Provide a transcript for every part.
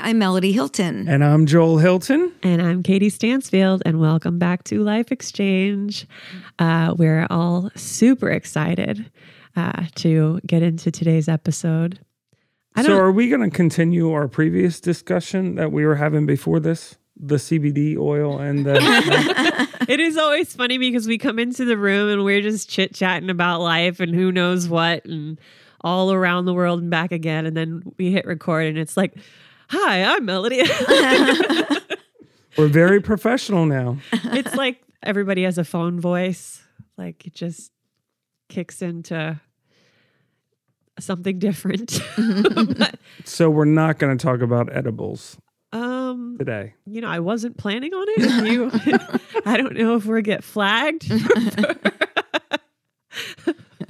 I'm Melody Hilton. And I'm Joel Hilton. And I'm Katie Stansfield, and welcome back to Life Exchange. Uh, we're all super excited uh, to get into today's episode. So, are we going to continue our previous discussion that we were having before this? The CBD oil and the. it is always funny because we come into the room and we're just chit chatting about life and who knows what and all around the world and back again. And then we hit record and it's like, Hi, I'm Melody. we're very professional now. It's like everybody has a phone voice. Like it just kicks into something different. but, so we're not going to talk about edibles um today. You know, I wasn't planning on it. You I don't know if we're get flagged.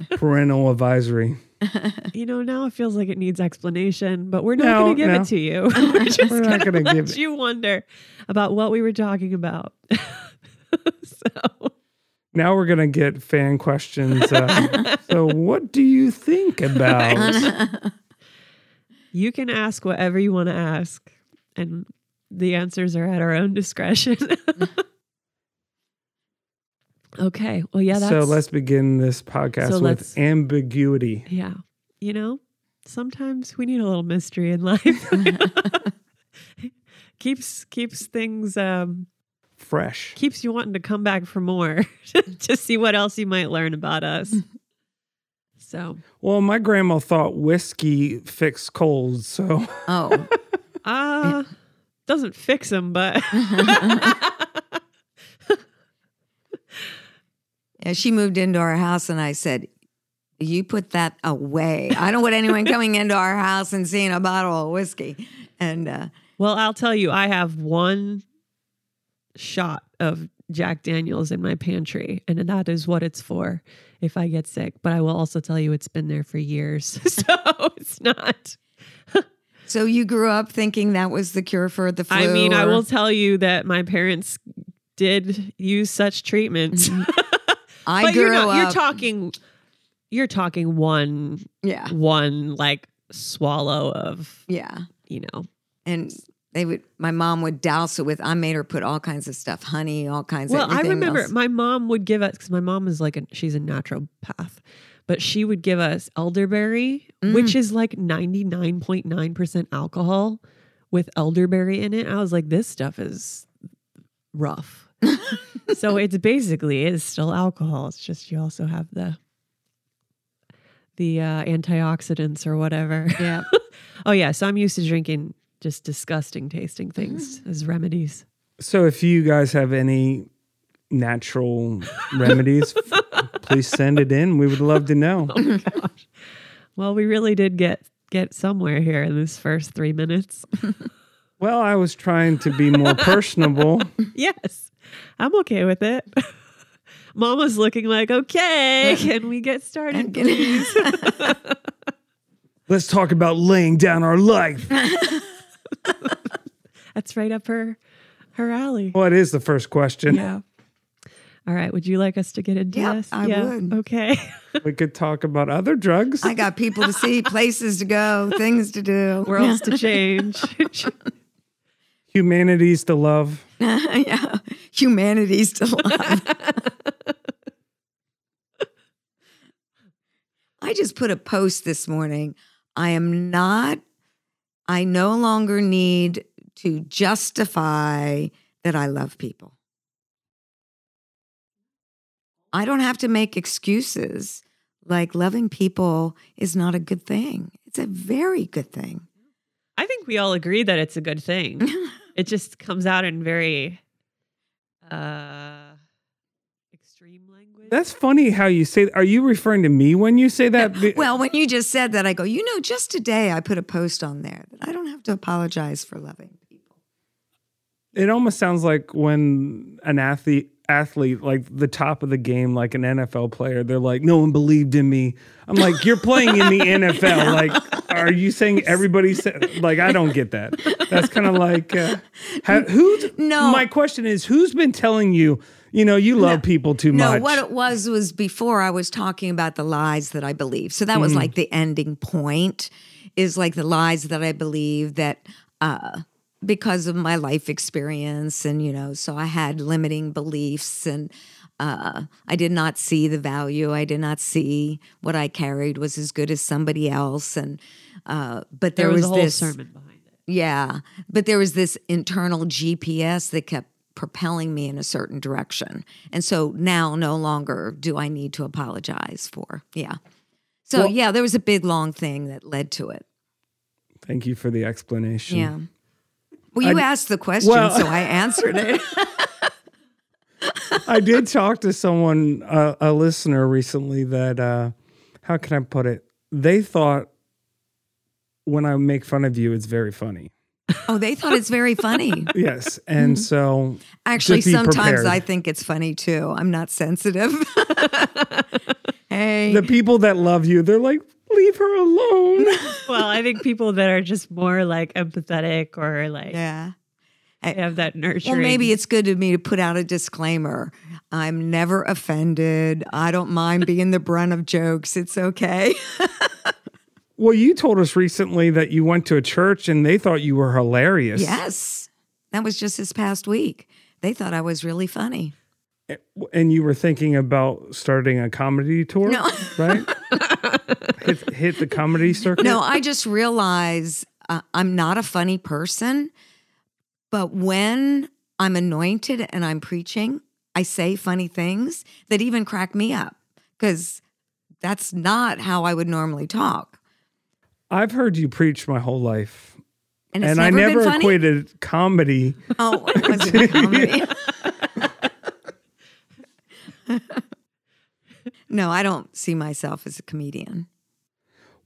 Parental advisory. you know, now it feels like it needs explanation, but we're not no, going to give no. it to you. we're just we're not going to give you wonder about what we were talking about. so now we're going to get fan questions. Uh, so, what do you think about? you can ask whatever you want to ask, and the answers are at our own discretion. Okay. Well, yeah. so let's begin this podcast so with ambiguity. Yeah. You know, sometimes we need a little mystery in life. keeps keeps things um fresh. Keeps you wanting to come back for more to see what else you might learn about us. So, well, my grandma thought whiskey fixed colds. So, oh, uh, doesn't fix them, but. Yeah, she moved into our house, and I said, "You put that away. I don't want anyone coming into our house and seeing a bottle of whiskey." And uh, well, I'll tell you, I have one shot of Jack Daniels in my pantry, and that is what it's for if I get sick. But I will also tell you it's been there for years. so it's not. so you grew up thinking that was the cure for the flu? I mean, or? I will tell you that my parents did use such treatments. Mm-hmm. I but grew you're not, up. You're talking. You're talking one. Yeah. One like swallow of. Yeah. You know. And they would my mom would douse it with i made her put all kinds of stuff honey all kinds well, of well i remember else. my mom would give us because my mom is like a she's a naturopath but she would give us elderberry mm. which is like 99.9% alcohol with elderberry in it i was like this stuff is rough so it's basically is still alcohol it's just you also have the the uh, antioxidants or whatever yeah oh yeah so i'm used to drinking just disgusting tasting things mm. as remedies. So if you guys have any natural remedies, please send it in. We would love to know. Oh gosh. Well, we really did get get somewhere here in this first 3 minutes. well, I was trying to be more personable. yes. I'm okay with it. Mama's looking like, "Okay, can we get started, please?" Let's talk about laying down our life. That's right up her her alley. What is the first question? Yeah. All right. Would you like us to get into yep, this? I yeah. would. Okay. we could talk about other drugs. I got people to see, places to go, things to do, worlds to change, humanities to love. yeah, humanities to love. I just put a post this morning. I am not I no longer need to justify that I love people. I don't have to make excuses like loving people is not a good thing. It's a very good thing. I think we all agree that it's a good thing. it just comes out in very uh extreme language. that's funny how you say. Are you referring to me when you say that? well, when you just said that, I go. You know, just today I put a post on there that I don't have to apologize for loving people. It almost sounds like when an athlete athlete like the top of the game like an NFL player they're like no one believed in me I'm like you're playing in the NFL like are you saying everybody said like I don't get that that's kind of like uh, who's no my question is who's been telling you you know, you love no, people too no, much. No, what it was was before I was talking about the lies that I believe. So that was mm. like the ending point is like the lies that I believe that uh, because of my life experience, and you know, so I had limiting beliefs, and uh, I did not see the value. I did not see what I carried was as good as somebody else, and uh, but there, There was, was, a whole this sermon behind it. yeah, but there was this internal GPS that kept propelling me in a certain direction. And so now no longer do I need to apologize for. Yeah. So Well- yeah, there was a big long thing that led to it. Thank you for the explanation. Yeah. Well, you I- asked the question, well- so I answered it. I did talk to someone, uh, a listener recently, that uh, how can I put it? They thought when I make fun of you, it's very funny. oh, they thought it's very funny. Yes, and mm-hmm. so Actually, sometimes prepared. I think it's funny too. I'm not sensitive. hey. the people that love you, they're like, leave her alone. Well, I think people that are just more like empathetic or like yeah. they have that nurturing. Well, maybe it's good of me to put out a disclaimer. I'm never offended. I don't mind being the brunt of jokes. It's okay. Well, you told us recently that you went to a church and they thought you were hilarious. yes. That was just this past week. They thought I was really funny. And you were thinking about starting a comedy tour, No. right? hit, hit the comedy circuit. No, I just realize uh, I'm not a funny person, but when I'm anointed and I'm preaching, I say funny things that even crack me up because that's not how I would normally talk. I've heard you preach my whole life. And it's and I never, never been funny. equated comedy. Oh, it wasn't comedy. no, I don't see myself as a comedian.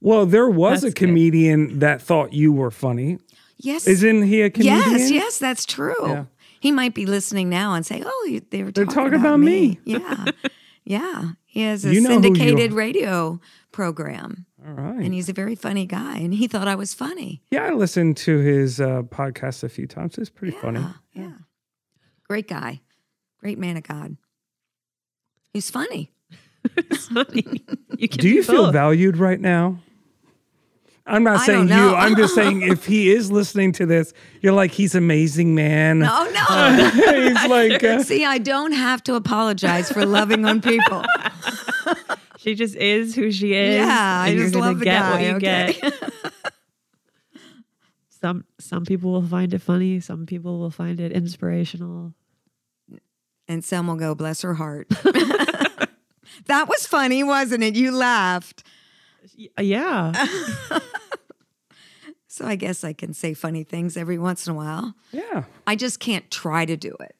Well, there was That's a comedian that thought you were funny. Yes. Isn't he a comedian? Yes, yes, that's true. Yeah. He might be listening now and say, "Oh, they were They're talking, talking about me." Yeah, yeah. He has a You know syndicated radio program, All right. and he's a very funny guy. And he thought I was funny. yeah, I listened to his uh, podcast a few times. It's pretty funny. Yeah, yeah. Great guy, great man of God. He's funny. you Do you feel valued right now? I'm not I saying you. I'm just saying if he is listening to this, you're like he's amazing, man. Oh no. he's like uh, See, I don't have to apologize for loving on people. She just is who she is. Yeah, I and you're just gonna love the get guy. what you okay. get. Some some people will find it funny. Some people will find it inspirational. and some will go, bless her heart. that was funny, wasn't it? You laughed. Uh, yeah, So I guess I can say funny things every once in a while. yeah. I just can't try to do it.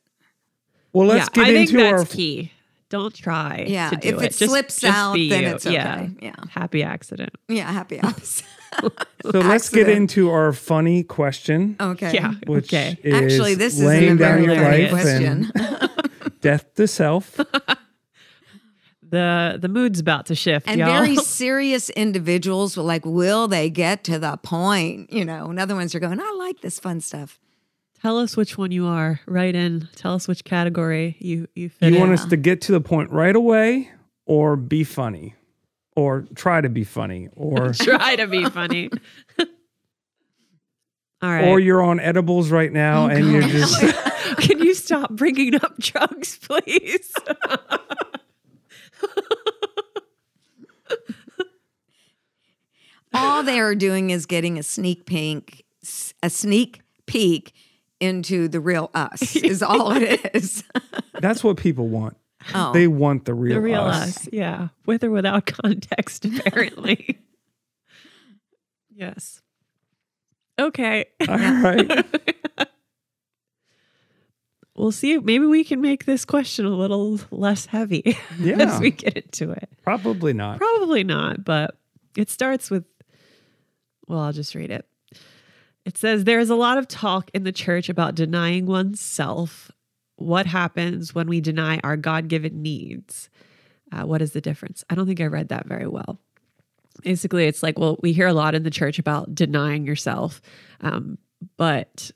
Well, let's yeah. get I think into that's our. key. Don't try. Yeah, to do if it Just- slips just out, be then you. it's okay. Yeah. Yeah. happy accident. Yeah, happy accident. So let's get into our funny question, okay. Yeah, which okay. is Actually, this isn't laying down your life question. and death to self. The the mood's about to shift, And y'all. very serious individuals were like, will they get to the point? You know, and other ones are going, I like this fun stuff. Tell us which one you are. Write in. Tell us which category you you fit You in. want us to get to the point right away, or be funny, or try to be funny, or try to be funny. All right. or you're on edibles right now Oh, and you're just Can you stop bringing up drugs, please? All they are doing is getting a sneak peek, a sneak peek into the real us. Is all it is. that's what people want. Oh, They want the real, the real us. us. Yeah. With or without context, apparently. yes. Okay. All right. We'll see. Maybe we can make this question a little less heavy Yeah. as we get into it. Probably not. Probably not, but it starts with, well, I'll just read it. It says, There is a lot of talk in the church about denying oneself. What happens when we deny our God given needs? Uh, what is the difference? I don't think I read that very well. Basically, it's like, well, we hear a lot in the church about denying yourself, um, but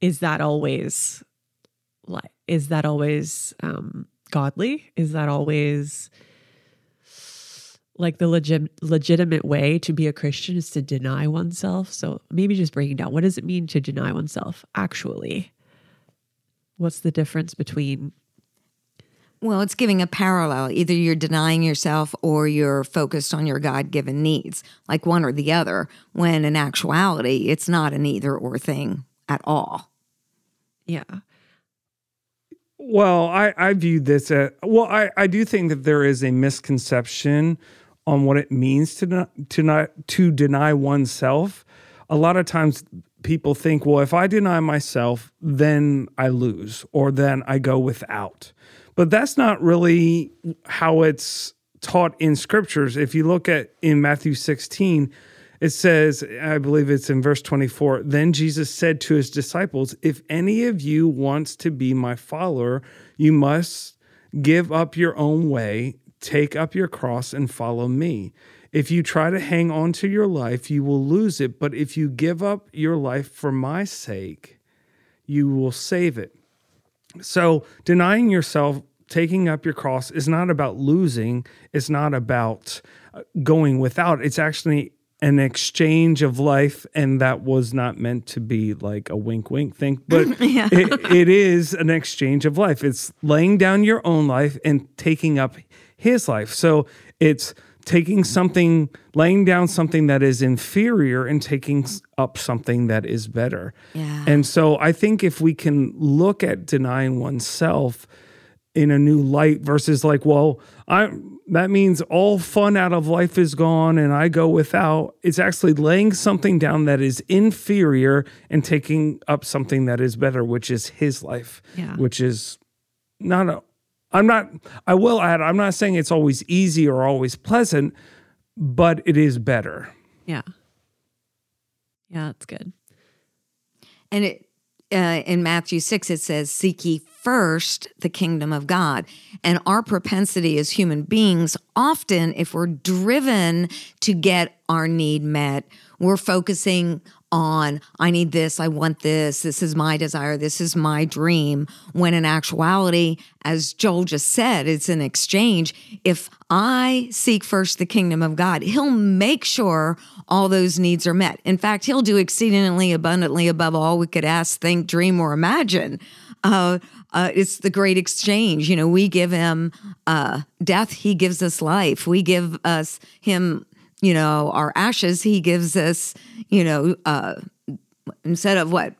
is that always like, is that always um, godly? Is that always like the legit, legitimate way to be a Christian is to deny oneself. So maybe just breaking down what does it mean to deny oneself actually? What's the difference between Well, it's giving a parallel. Either you're denying yourself or you're focused on your God given needs, like one or the other, when in actuality, it's not an either or thing at all. yeah. Well, I, I view this as well. I, I do think that there is a misconception on what it means to not, to not to deny oneself. A lot of times, people think, well, if I deny myself, then I lose, or then I go without. But that's not really how it's taught in scriptures. If you look at in Matthew 16, it says, I believe it's in verse 24, then Jesus said to his disciples, If any of you wants to be my follower, you must give up your own way, take up your cross, and follow me. If you try to hang on to your life, you will lose it. But if you give up your life for my sake, you will save it. So, denying yourself, taking up your cross is not about losing, it's not about uh, going without. It's actually an exchange of life, and that was not meant to be like a wink wink thing, but it, it is an exchange of life. It's laying down your own life and taking up his life. So, it's taking something, laying down something that is inferior and taking up something that is better. Yeah. And so I think if we can look at denying oneself in a new light versus like, well, I that means all fun out of life is gone and I go without. It's actually laying something down that is inferior and taking up something that is better, which is his life. Yeah. Which is not a I'm not I will add, I'm not saying it's always easy or always pleasant, but it is better. Yeah. Yeah, that's good. And it uh, in Matthew 6, it says, Seek ye first the kingdom of God. And our propensity as human beings, often, if we're driven to get our need met, we're focusing on, I need this, I want this, this is my desire, this is my dream. When in actuality, as Joel just said, it's an exchange. If I seek first the kingdom of God, He'll make sure all those needs are met. In fact, He'll do exceedingly abundantly above all we could ask, think, dream, or imagine. Uh, uh, it's the great exchange. You know, we give Him uh, death, He gives us life. We give us Him you know, our ashes, he gives us, you know, uh, instead of what?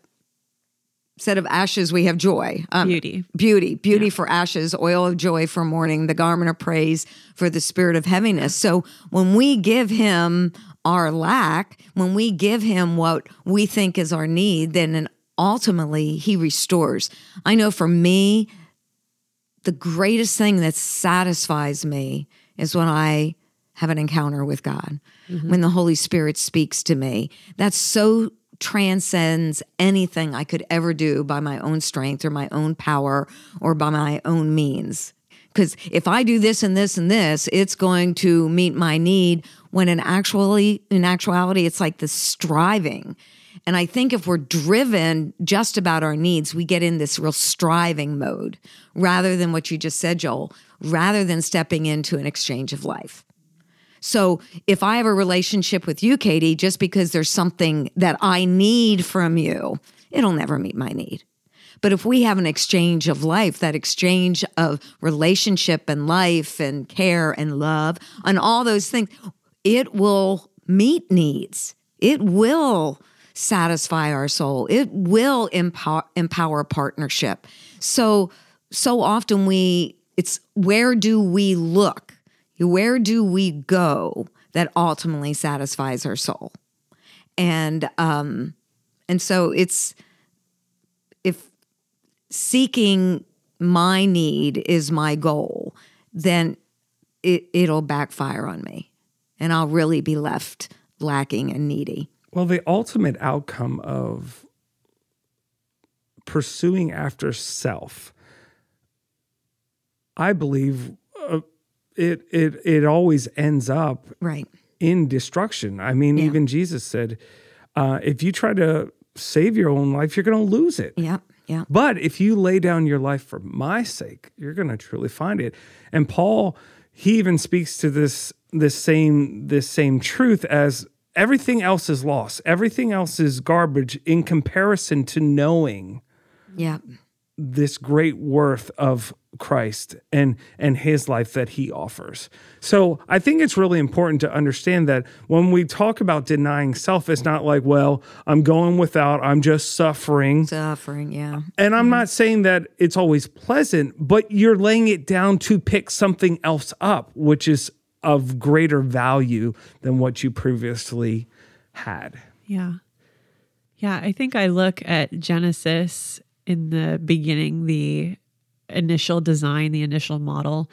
Instead of ashes, we have joy. Um, Beauty. Beauty. Beauty for ashes, oil of joy for mourning, the garment of praise for the spirit of heaviness. So when we give him our lack, when we give him what we think is our need, then ultimately he restores. I know for me, the greatest thing that satisfies me is when I have an encounter with God, mm-hmm. when the Holy Spirit speaks to me. That so transcends anything I could ever do by my own strength or my own power or by my own means. Because if I do this and this and this, it's going to meet my need. When in actually, in actuality, it's like the striving. And I think if we're driven just about our needs, we get in this real striving mode rather than what you just said, Joel, rather than stepping into an exchange of life. So if I have a relationship with you, Katie, just because there's something that I need from you, it'll never meet my need. But if we have an exchange of life, that exchange of relationship and life and care and love and all those things, it will meet needs. It will satisfy our soul. It will empower, empower partnership. So, so often we, it's where do we look? Where do we go that ultimately satisfies our soul? And, um, and so it's, if seeking my need is my goal, then it, it'll backfire on me and I'll really be left lacking and needy. Well, the ultimate outcome of pursuing after self, I believe uh, it it it always ends up Right. in destruction. I mean, Yeah. even Jesus said, uh, if you try to save your own life, you're going to lose it. Yeah. Yeah. But if you lay down your life for my sake, you're going to truly find it. And Paul, he even speaks to this this same this same truth as everything else is lost. Everything else is garbage in comparison to knowing Yeah. This great worth of Christ and and his life that he offers. So I think it's really important to understand that when we talk about denying self, it's not like, well, I'm going without, I'm just suffering. Suffering. Yeah. And I'm not saying that it's always pleasant, but you're laying it down to pick something else up, which is of greater value than what you previously had. Yeah. Yeah. I think I look at Genesis in the beginning, the initial design, the initial model,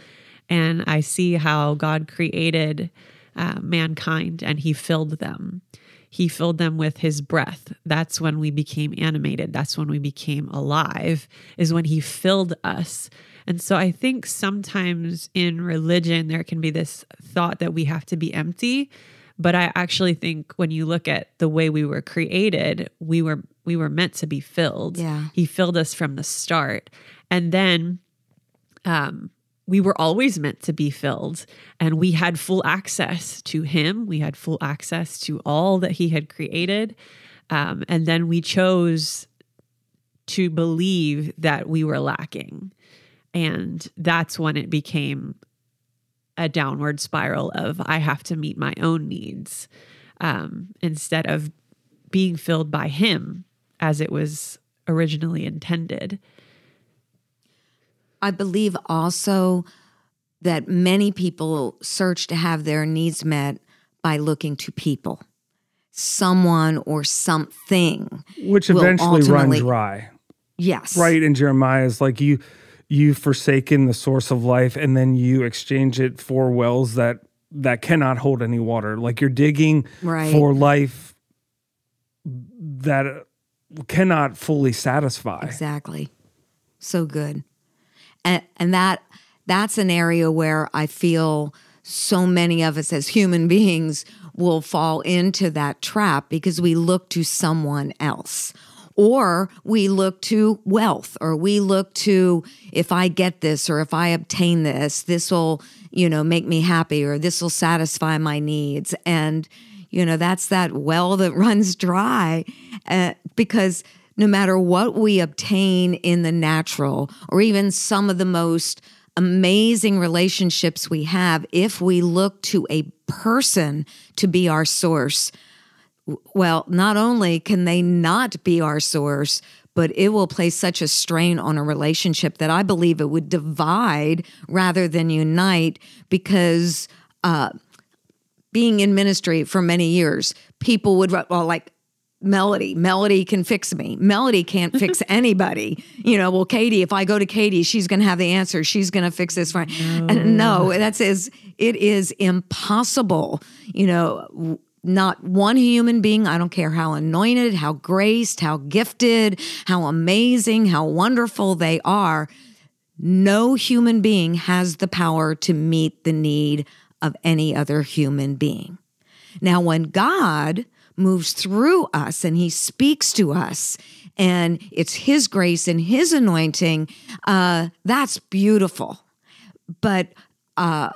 and I see how God created uh, mankind and he filled them. He filled them with his breath. That's when we became animated. That's when we became alive, is when he filled us. And so I think sometimes in religion, there can be this thought that we have to be empty. But I actually think when you look at the way we were created, we were we were meant to be filled. Yeah. He filled us from the start. And then um we were always meant to be filled and we had full access to him we had full access to all that he had created um, and then we chose to believe that we were lacking and that's when it became a downward spiral of i have to meet my own needs um, instead of being filled by him as it was originally intended I believe also that many people search to have their needs met by looking to people, someone or something. Which will eventually run ultimately- dry. Yes. Right in Jeremiah is like you you've forsaken the source of life and then you exchange it for wells that that cannot hold any water. Like you're digging Right. for life that cannot fully satisfy. Exactly. So good. And and that that's an area where I feel so many of us as human beings will fall into that trap because we look to someone else. Or we look to wealth, or we look to if I get this, or if I obtain this, this will, you know, make me happy, or this will satisfy my needs. And, you know, that's that well that runs dry uh, because no matter what we obtain in the natural or even some of the most amazing relationships we have, if we look to a person to be our source, well, not only can they not be our source, but it will place such a strain on a relationship that I believe it would divide rather than unite because uh, being in ministry for many years, people would, well, like, Melody, Melody can fix me. Melody can't fix anybody. You know, well, Katie, if I go to Katie, she's going to have the answer. She's going to fix this for me. And no, that's is it is impossible. You know, not one human being, I don't care how anointed, how graced, how gifted, how amazing, how wonderful they are, no human being has the power to meet the need of any other human being. Now, when God moves through us and he speaks to us, and it's his grace and his anointing, uh, that's beautiful. But, uh,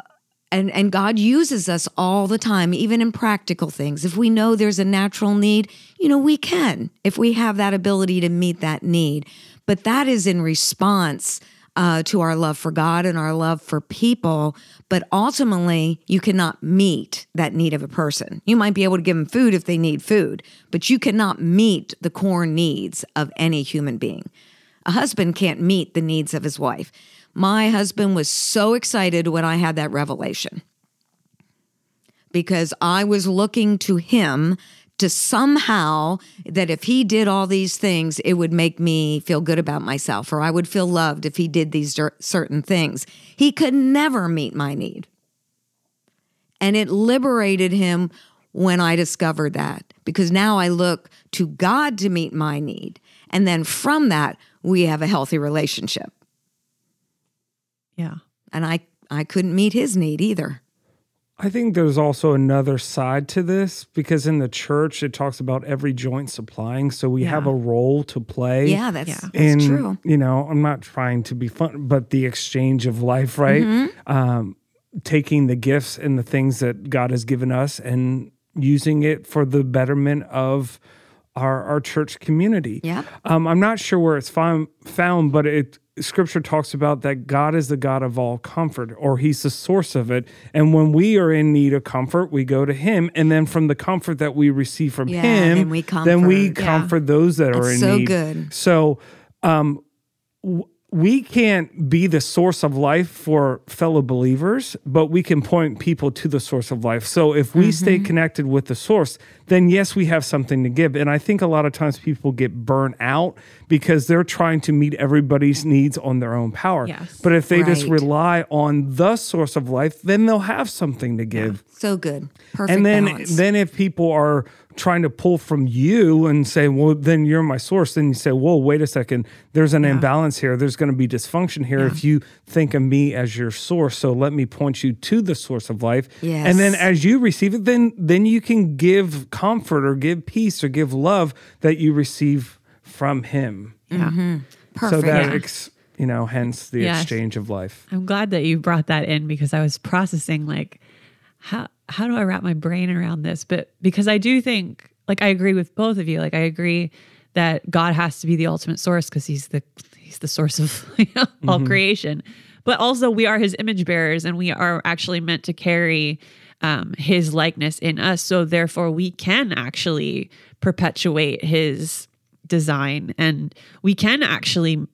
and, and God uses us all the time, even in practical things. If we know there's a natural need, you know, we can, if we have that ability to meet that need. But that is in response uh, to our love for God and our love for people. But ultimately, you cannot meet that need of a person. You might be able to give them food if they need food, but you cannot meet the core needs of any human being. A husband can't meet the needs of his wife. My husband was so excited when I had that revelation because I was looking to him to somehow that if he did all these things, it would make me feel good about myself, or I would feel loved if he did these certain things. He could never meet my need. And it liberated him when I discovered that because now I look to God to meet my need. And then from that, we have a healthy relationship. Yeah. And I, I couldn't meet his need either. I think there's also another side to this because in the church it talks about every joint supplying, so we have a role to play. Yeah, that's, Yeah. that's true. You know, I'm not trying to be fun, but the exchange of life, right? Mm-hmm. Um, taking the gifts and the things that God has given us and using it for the betterment of our our church community. Yeah, Um, I'm not sure where it's found, found, but it scripture talks about that God is the God of all comfort, or He's the source of it. And when we are in need of comfort, we go to Him, and then from the comfort that we receive from Yeah, Him, then we then we comfort. Yeah. those that are in so need. So good. So, um, w- we can't be the source of life for fellow believers, but we can point people to the source of life. So if we stay Mm-hmm. connected with the source, then yes, we have something to give. And I think a lot of times people get burnt out because they're trying to meet everybody's needs on their own power. Yes. But if they just rely on the source of life, then they'll have something to give So good. Perfect and then balance. then if people are trying to pull from you and say well then you're my source. Then you say whoa wait a second. There's an imbalance here. There's going to be dysfunction here if you think of me as your source. So let me point you to the source of life. And then as you receive it then then you can give comfort or give peace or give love that you receive from him. Yeah. Mm-hmm. Perfect. so that Yeah. ex, you know hence the Yes. exchange of life. I'm glad that you brought that in because I was processing like how how do I wrap my brain around this? But because I do think like I agree with both of you. Like I agree that God has to be the ultimate source because he's the he's the source of you know, all creation. But also we are his image bearers and we are actually meant to carry um, his likeness in us. So therefore we can actually perpetuate his design and we can actually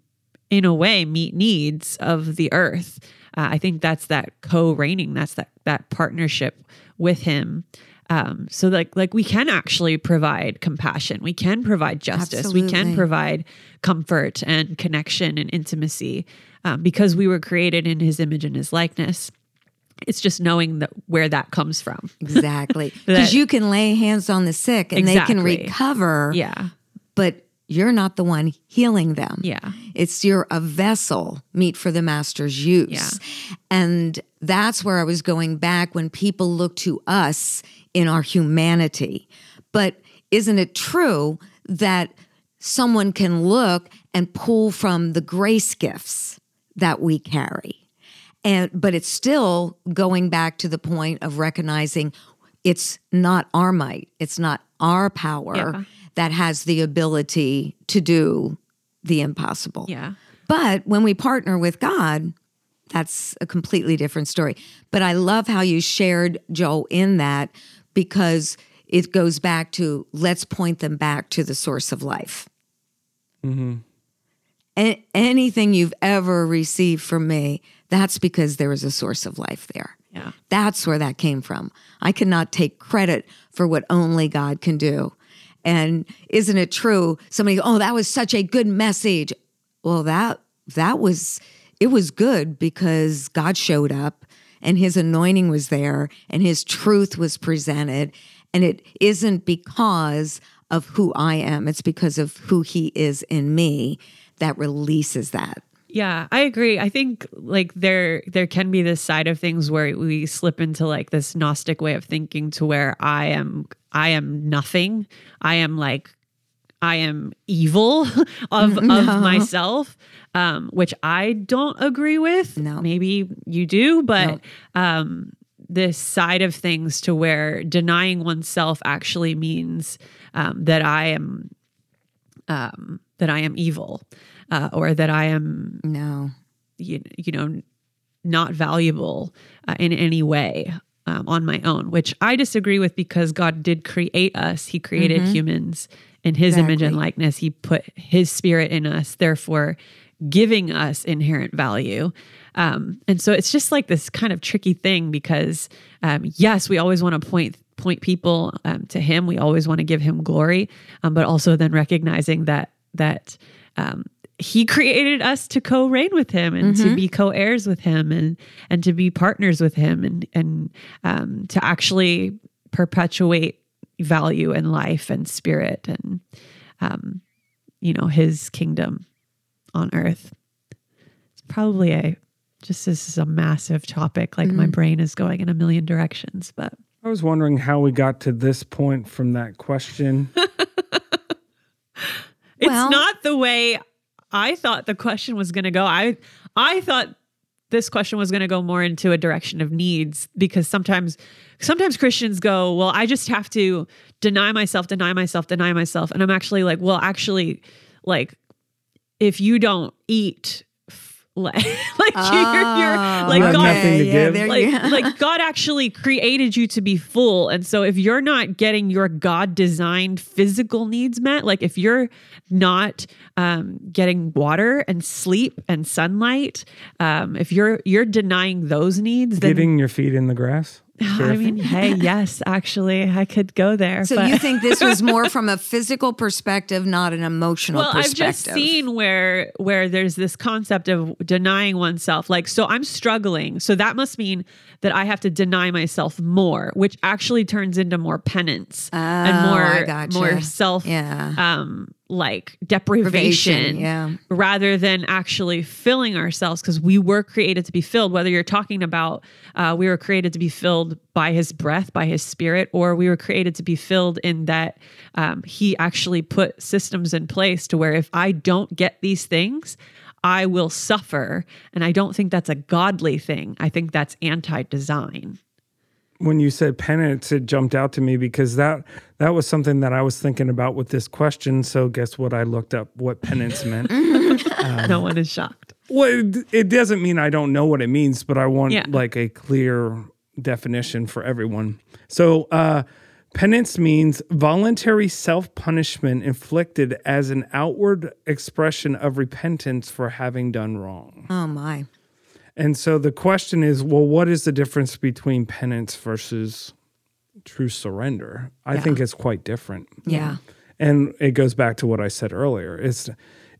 in a way meet needs of the earth uh, i think that's that co-reigning that's that that partnership with him. Um, so like like we can actually provide compassion. We can provide justice. We can provide comfort and connection and intimacy um, because we were created in his image and his likeness. It's just knowing that where that comes from. Exactly. Because you can lay hands on the sick and they can recover, yeah. but you're not the one healing them. yeah It's you're a vessel meet for the master's use. Yeah. And that's where I was going back when people look to us in our humanity. But isn't it true that someone can look and pull from the grace gifts that we carry? And but it's still going back to the point of recognizing it's not our might, it's not our power Yeah. That has the ability to do the impossible. yeah But when we partner with God, that's a completely different story. But I love how you shared Joel in that because it goes back to let's point them back to the source of life. Mm-hmm. A- anything you've ever received from me, that's because there is a source of life there. yeah That's where that came from. I cannot take credit for what only God can do. And isn't it true? Somebody, oh, that was such a good message. Well, that that was it was good because God showed up and his anointing was there and his truth was presented. And it isn't because of who I am, it's because of who he is in me that releases that. Yeah, I agree. I think like there there can be this side of things where we slip into like this gnostic way of thinking to where I am I am nothing. I am like I am evil of of myself, um, which I don't agree with. No. Maybe you do, but um, this side of things to where denying oneself actually means um, that I am um, that I am evil uh, or that I am No. you, you know not valuable uh, in any way um, on my own which i disagree with because god did create us. He created humans in his image and likeness. He put his spirit in us therefore giving us inherent value. Um, and so it's just like this kind of tricky thing because um, yes we always want to point point people um, to him. We always want to give him glory um, but also then recognizing that that um, he created us to co-reign with him and to be co-heirs with him and and to be partners with him and and um, to actually perpetuate value and life and spirit and um, you know his kingdom on earth. It's probably a just this is a massive topic. Like my brain is going in a million directions but I was wondering how we got to this point from that question. It's Well- not the way I thought the question was going to go. I I thought this question was going to go more into a direction of needs because sometimes sometimes Christians go, "Well, I just have to deny myself, deny myself, deny myself." And I'm actually like, "Well, actually like if you don't eat like, like you're, you're ah, like have God nothing to give. there like, you like God actually created you to be full. And so if you're not getting your God designed physical needs met, like if you're not um, getting water and sleep and sunlight, um, if you're you're denying those needs, then Getting your feet in the grass. I mean, hey, yes, actually, I could go there. So but- you think this was more from a physical perspective, not an emotional perspective. well i've just seen where where there's this concept of denying oneself like so i'm struggling so that must mean that i have to deny myself more which actually turns into more penance and Oh, more I gotcha. more self Yeah. um like deprivation Privation, yeah. rather than actually filling ourselves because we were created to be filled whether you're talking about uh, we were created to be filled by his breath by his spirit or we were created to be filled in that um, he actually put systems in place to where if i don't get these things i will suffer. And i don't think that's a godly thing. I think that's anti-design when you said penance, it jumped out to me because that that was something that I was thinking about with this question. So guess what? I looked up what penance meant. no one is shocked well, it, it doesn't mean I don't know what it means, but I want Yeah. like a clear definition for everyone. So uh, penance means voluntary self punishment inflicted as an outward expression of repentance for having done wrong. oh my. And so the question is, well, what is the difference between penance versus true surrender? I think it's quite different. Yeah. And it goes back to what I said earlier. It's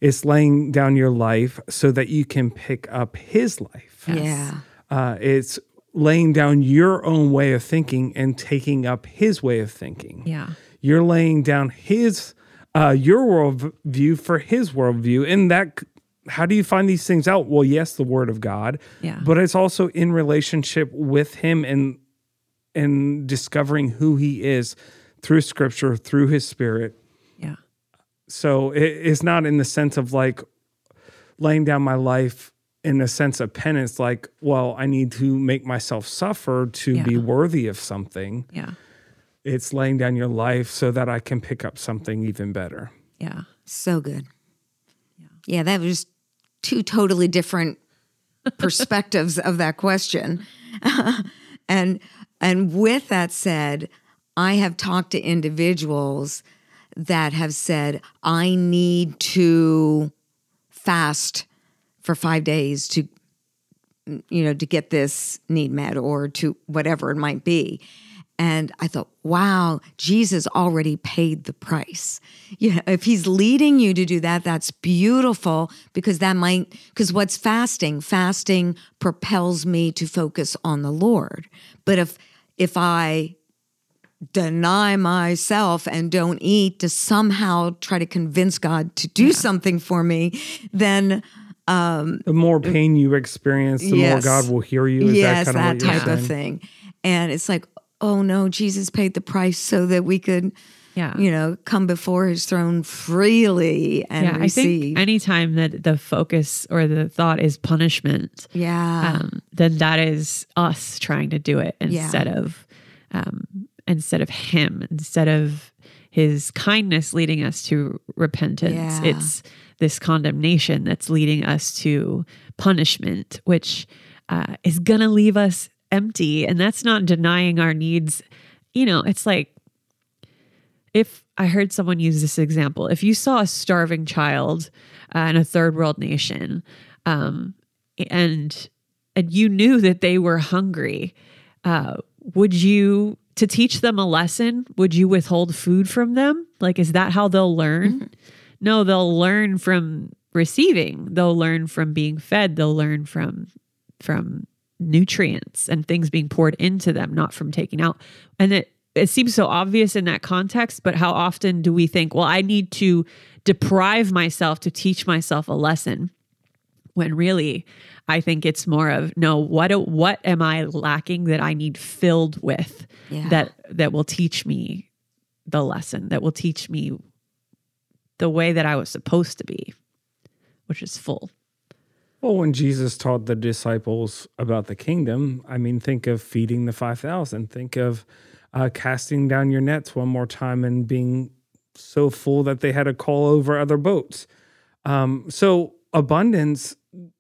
it's laying down your life so that you can pick up his life. Yeah. Uh, it's laying down your own way of thinking and taking up his way of thinking. yeah You're laying down his uh, your worldview for his worldview, and that. How do you find these things out? Well, yes, the Word of God, Yeah. but it's also in relationship with Him and and discovering who He is through Scripture, through His Spirit. yeah So it, it's not in the sense of like laying down my life in a sense of penance, like, well, I need to make myself suffer to be worthy of something. yeah It's laying down your life so that I can pick up something even better. yeah So good. Yeah. that was two totally different perspectives of that question. and and with that said, I have talked to individuals that have said, I need to fast for five days to you know to get this need met or to whatever it might be and i thought wow jesus already paid the price. Yeah if he's leading you to do that that's beautiful because that might because what's fasting? Fasting propels me to focus on the lord. But if if i deny myself and don't eat to somehow try to convince god to do something for me then um, The more pain you experience, the more God will hear you. Is yes, that kind that, of what you're type of thing. And it's like, oh no, Jesus paid the price so that we could, yeah you know, come before his throne freely and yeah, I receive. think anytime that the focus or the thought is punishment, yeah. um, then that is us trying to do it instead of um, instead of him, instead of his kindness leading us to repentance. Yeah. It's this condemnation that's leading us to punishment, which uh, is going to leave us empty. And that's not denying our needs. You know, it's like if I heard someone use this example, if you saw a starving child uh, in a third world nation, um, and and you knew that they were hungry, uh, would you to teach them a lesson? Would you withhold food from them? Like, is that how they'll learn? No, they'll learn from receiving. They'll learn from being fed. They'll learn from from nutrients and things being poured into them, not from taking out. And it it seems so obvious in that context, but how often do we think, well, I need to deprive myself to teach myself a lesson? When really, I think it's more of no. What what am I lacking that I need filled with Yeah. that that will teach me the lesson that will teach me the way that I was supposed to be, which is full. Well, when Jesus taught the disciples about the kingdom, I mean, think of feeding the 5,000. Think of uh, casting down your nets one more time and being so full that they had to call over other boats. Um, so, abundance,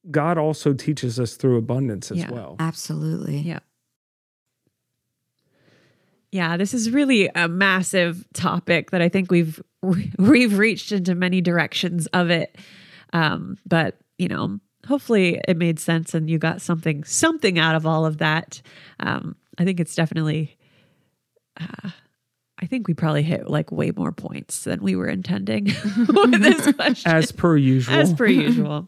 God also teaches us through abundance as Yeah. well. Absolutely. Yeah. Yeah, this is really a massive topic that I think we've we've reached into many directions of it. Um, but you know, hopefully it made sense and you got something something out of all of that. Um, I think it's definitely. Uh, I think we probably hit like way more points than we were intending with this question As per usual. as per usual.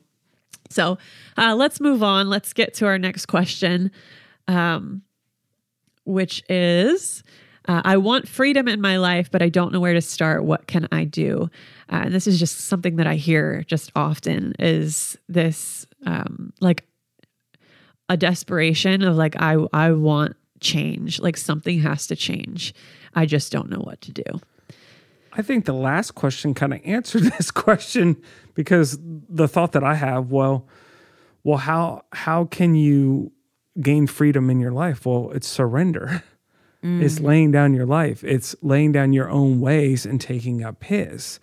So uh, let's move on. Let's get to our next question, um, which is uh, I want freedom in my life, but I don't know where to start. What can I do? Uh, and this is just something that I hear just often is this um, like a desperation of like, I, I want change, like something has to change. I just don't know what to do. I think the last question kind of answered this question because the thought that I have, well, well, how how can you gain freedom in your life? Well, it's surrender. It's laying down your life. It's laying down your own ways and taking up His.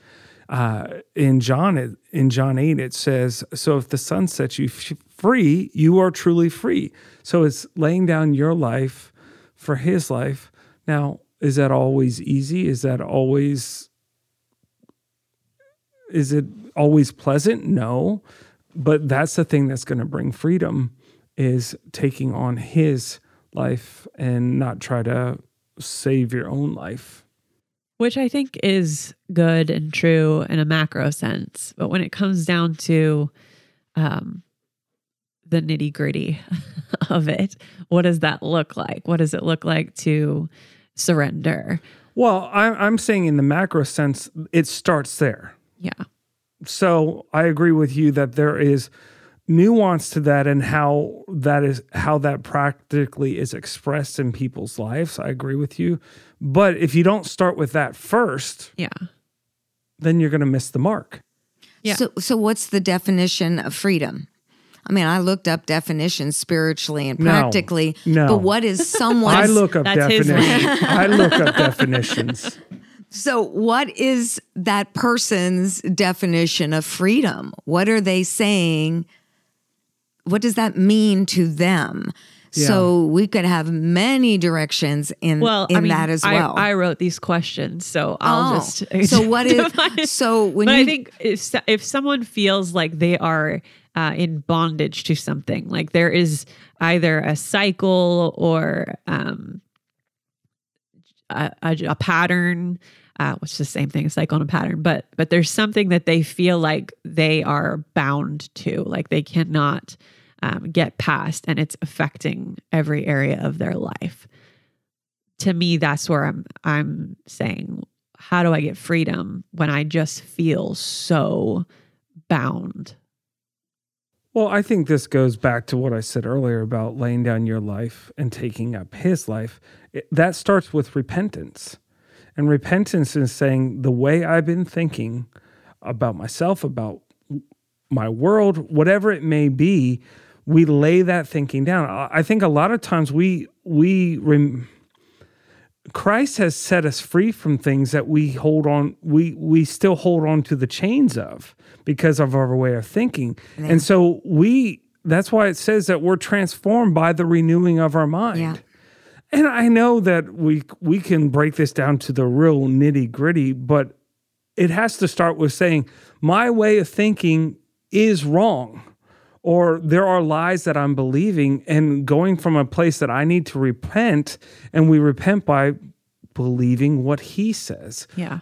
Uh, in John, in John eight, it says, "So if the Son sets you f- free, you are truly free." So it's laying down your life for His life. Now, is that always easy? Is that always is it always pleasant? No. But that's the thing that's going to bring freedom is taking on his life and not try to save your own life. Which I think is good and true in a macro sense. But when it comes down to um, the nitty gritty of it, what does that look like? What does it look like to surrender? Well, I'm, I'm saying in the macro sense, it starts there. Yeah. So I agree with you that there is nuance to that and how that is how that practically is expressed in people's lives. I agree with you. But if you don't start with that first, Yeah. then you're going to miss the mark. Yeah. So, so what's the definition of freedom? I mean, I looked up definitions spiritually and practically, No. but what is someone? I look up definitions. I look up definitions. so, what is that person's definition of freedom? What are they saying? What does that mean to them? So we could have many directions in Well, in I mean, that as well. I, wrote these questions, so I'll Oh. just. so what is define- so when but you I think if if someone feels like they are uh, in bondage to something, like there is either a cycle or um, a, a, a pattern, uh, which is the same thing, a cycle and a pattern, but but there's something that they feel like they are bound to, like they cannot um, get past, and it's affecting every area of their life. To me, that's where I'm I'm saying how do I get freedom when I just feel so bound? Well, I think this goes back to what I said earlier about laying down your life and taking up his life. It, that starts with repentance. And repentance is saying the way I've been thinking about myself, about my world, whatever it may be, we lay that thinking down. I think a lot of times we we rem- Christ has set us free from things that we hold on we we still hold on to the chains of because of our way of thinking. And so we that's why it says that we're transformed by the renewing of our mind. Yeah. And I know that we we can break this down to the real nitty gritty, but it has to start with saying my way of thinking is wrong or there are lies that I'm believing and going from a place that I need to repent and we repent by believing what he says. Yeah.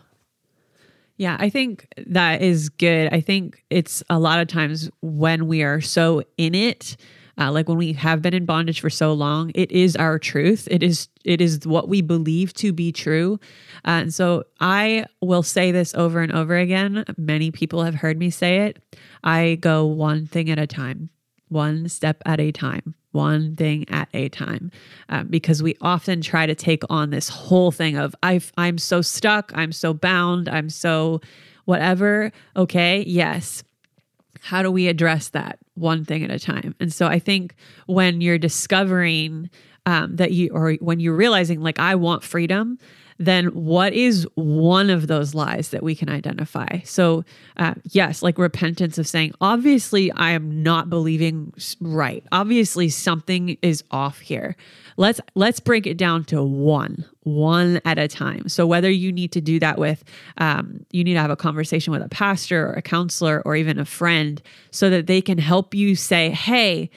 Yeah, I think that is good. I think it's a lot of times when we are so in it, uh, like when we have been in bondage for so long, it is our truth. It is it is what we believe to be true. Uh, and so I will say this over and over again. Many people have heard me say it. I go one thing at a time, one step at a time, one thing at a time, uh, because we often try to take on this whole thing of I've, I'm so stuck, I'm so bound, I'm so whatever. Okay, yes. How do we address that one thing at a time? And so I think when you're discovering um, that you, or when you're realizing, like, I want freedom, then what is one of those lies that we can identify? So, uh, yes, like repentance of saying, obviously, I am not believing right. Obviously, something is off here. Let's let's break it down to one, one at a time. So whether you need to do that with, um, you need to have a conversation with a pastor or a counselor or even a friend, so that they can help you say, "Hey,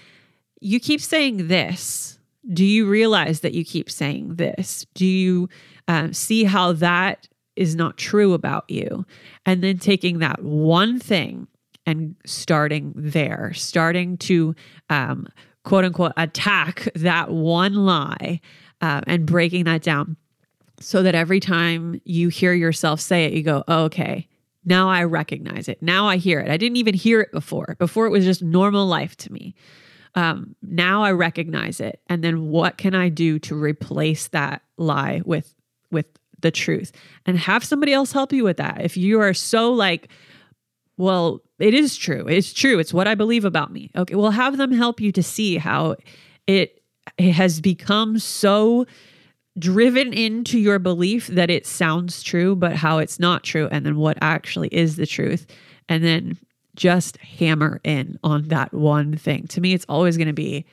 you keep saying this." Do you realize that you keep saying this? Do you um, see how that is not true about you. And then taking that one thing and starting there, starting to um, quote unquote attack that one lie uh, and breaking that down so that every time you hear yourself say it, you go, oh, okay, now I recognize it. Now I hear it. I didn't even hear it before. Before it was just normal life to me. Um, now I recognize it. And then what can I do to replace that lie with with the truth and have somebody else help you with that. If you are so like, well, it is true. It's true. It's what I believe about me. Okay. Well, have them help you to see how it, it has become so driven into your belief that it sounds true, but how it's not true. And then what actually is the truth. And then just hammer in on that one thing. To me, it's always going to be